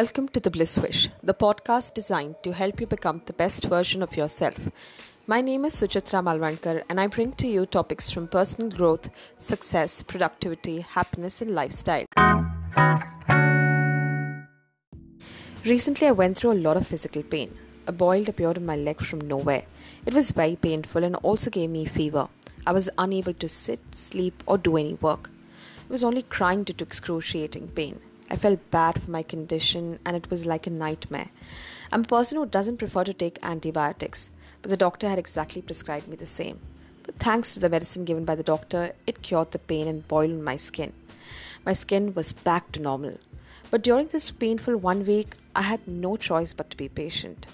Welcome to the Bliss Wish, the podcast designed to help you become the best version of yourself. My name is Suchitra Malvankar, and I bring to you topics from personal growth, success, productivity, happiness, and lifestyle. Recently, I went through a lot of physical pain. A boil appeared in my leg from nowhere. It was very painful and also gave me fever. I was unable to sit, sleep, or do any work. I was only crying due to excruciating pain. I felt bad for my condition and it was like a nightmare. I'm a person who doesn't prefer to take antibiotics, but the doctor had exactly prescribed me the same. But thanks to the medicine given by the doctor, it cured the pain and boil in my skin. My skin was back to normal. But during this painful one week, I had no choice but to be patient.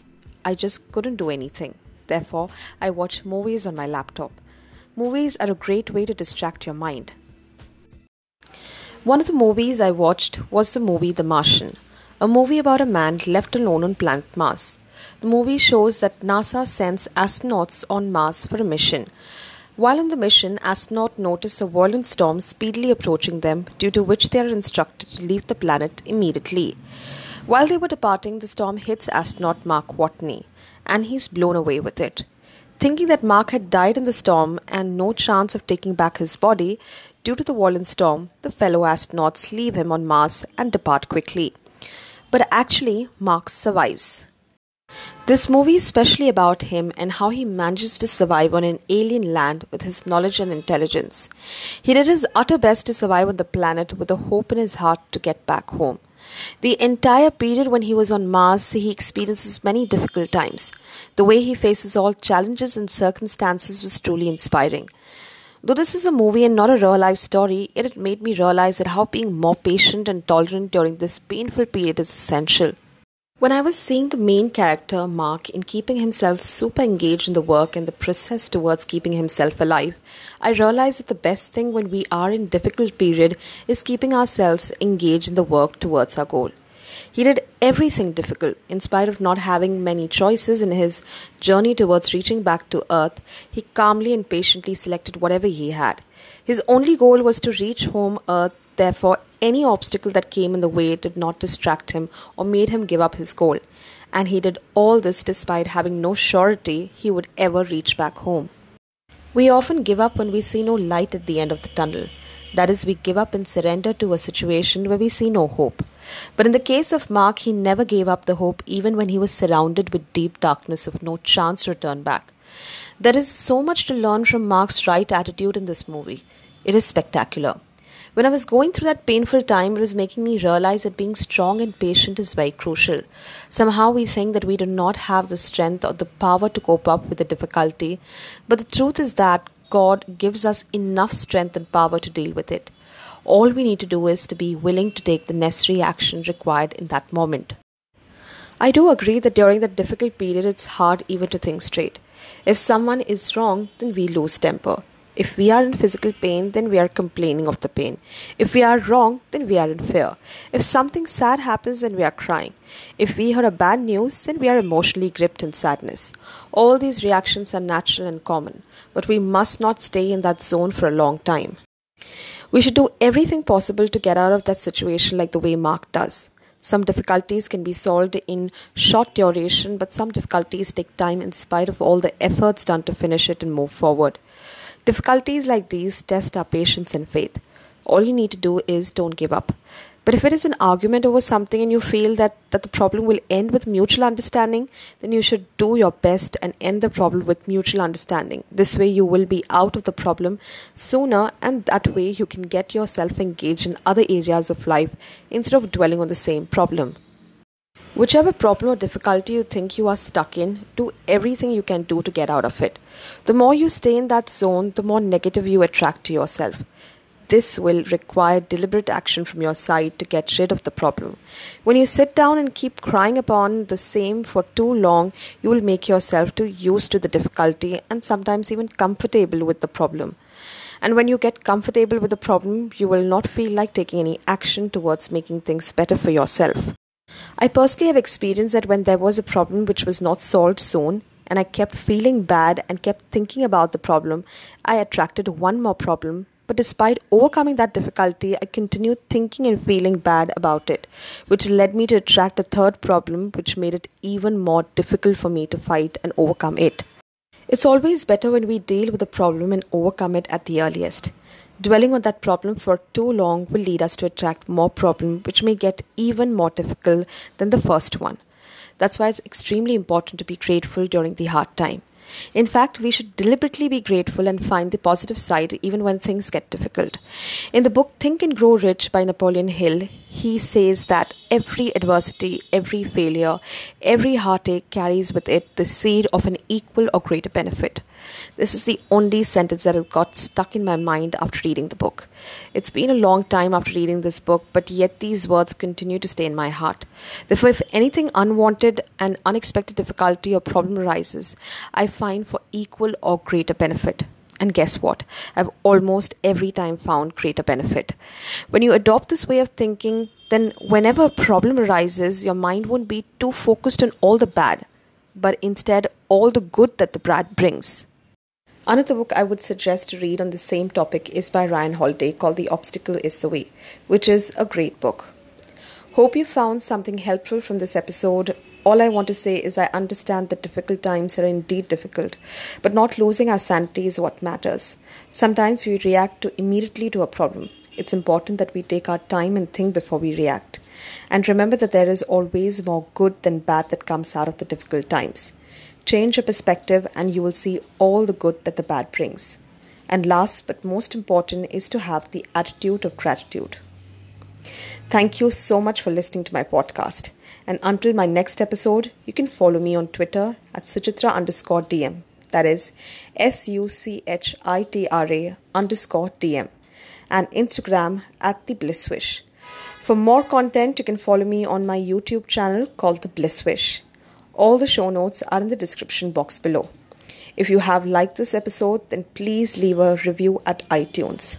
I just couldn't do anything. Therefore, I watched movies on my laptop. Movies are a great way to distract your mind. One of the movies I watched was the movie The Martian, a movie about a man left alone on planet Mars. The movie shows that NASA sends astronauts on Mars for a mission. While on the mission, astronauts notice a violent storm speedily approaching them, due to which they are instructed to leave the planet immediately. While they were departing, the storm hits astronaut Mark Watney, and he's blown away with it. Thinking that Mark had died in the storm and no chance of taking back his body, due to the violent storm, the fellow astronauts leave him on Mars and depart quickly. But actually, Mark survives. This movie is especially about him and how he manages to survive on an alien land with his knowledge and intelligence. He did his utter best to survive on the planet with a hope in his heart to get back home. The entire period when he was on Mars, he experiences many difficult times. The way he faces all challenges and circumstances was truly inspiring. Though this is a movie and not a real life story, it made me realize that how being more patient and tolerant during this painful period is essential. When I was seeing the main character, Mark, in keeping himself super engaged in the work and the process towards keeping himself alive, I realized that the best thing when we are in difficult period is keeping ourselves engaged in the work towards our goal. He did everything difficult. In spite of not having many choices in his journey towards reaching back to Earth, he calmly and patiently selected whatever he had. His only goal was to reach home Earth Therefore, any obstacle that came in the way did not distract him or made him give up his goal. And he did all this despite having no surety he would ever reach back home. We often give up when we see no light at the end of the tunnel. That is, we give up and surrender to a situation where we see no hope. But in the case of Mark, he never gave up the hope even when he was surrounded with deep darkness of no chance to turn back. There is so much to learn from Mark's right attitude in this movie. It is spectacular. When I was going through that painful time, it was making me realize that being strong and patient is very crucial. Somehow we think that we do not have the strength or the power to cope up with the difficulty, but the truth is that God gives us enough strength and power to deal with it. All we need to do is to be willing to take the necessary action required in that moment. I do agree that during that difficult period, it's hard even to think straight. If someone is wrong, then we lose temper. If we are in physical pain, then we are complaining of the pain. If we are wrong, then we are in fear. If something sad happens, then we are crying. If we hear a bad news, then we are emotionally gripped in sadness. All these reactions are natural and common, but we must not stay in that zone for a long time. We should do everything possible to get out of that situation like the way Mark does. Some difficulties can be solved in short duration, but some difficulties take time in spite of all the efforts done to finish it and move forward. Difficulties like these test our patience and faith. All you need to do is don't give up. But if it is an argument over something and you feel that, that the problem will end with mutual understanding, then you should do your best and end the problem with mutual understanding. This way, you will be out of the problem sooner, and that way, you can get yourself engaged in other areas of life instead of dwelling on the same problem. Whichever problem or difficulty you think you are stuck in, do everything you can do to get out of it. The more you stay in that zone, the more negative you attract to yourself. This will require deliberate action from your side to get rid of the problem. When you sit down and keep crying upon the same for too long, you will make yourself too used to the difficulty and sometimes even comfortable with the problem. And when you get comfortable with the problem, you will not feel like taking any action towards making things better for yourself. I personally have experienced that when there was a problem which was not solved soon, and I kept feeling bad and kept thinking about the problem, I attracted one more problem But despite overcoming that difficulty, I continued thinking and feeling bad about it, which led me to attract a third problem, which made it even more difficult for me to fight and overcome it. It's always better when we deal with a problem and overcome it at the earliest. Dwelling on that problem for too long will lead us to attract more problems, which may get even more difficult than the first one. That's why it's extremely important to be grateful during the hard time. In fact, we should deliberately be grateful and find the positive side even when things get difficult. In the book Think and Grow Rich by Napoleon Hill, he says that every adversity, every failure, every heartache carries with it the seed of an equal or greater benefit. This is the only sentence that has got stuck in my mind after reading the book. It's been a long time after reading this book, but yet these words continue to stay in my heart. Therefore, if anything unwanted and unexpected difficulty or problem arises, I find for equal or greater benefit. And guess what? I've almost every time found greater benefit. When you adopt this way of thinking, then whenever a problem arises, your mind won't be too focused on all the bad, but instead all the good that the bad brings. Another book I would suggest to read on the same topic is by Ryan Holiday called The Obstacle is the Way, which is a great book. Hope you found something helpful from this episode. All I want to say is I understand that difficult times are indeed difficult, but not losing our sanity is what matters. Sometimes we react to immediately to a problem. It's important that we take our time and think before we react. And remember that there is always more good than bad that comes out of the difficult times. Change your perspective, and you will see all the good that the bad brings. And last but most important is to have the attitude of gratitude. Thank you so much for listening to my podcast. And until my next episode, you can follow me on Twitter at Suchitra underscore DM. That is S U C H I T R A underscore DM. And Instagram at The Bliss Wish. For more content, you can follow me on my YouTube channel called The Bliss Wish. All the show notes are in the description box below. If you have liked this episode, then please leave a review at iTunes.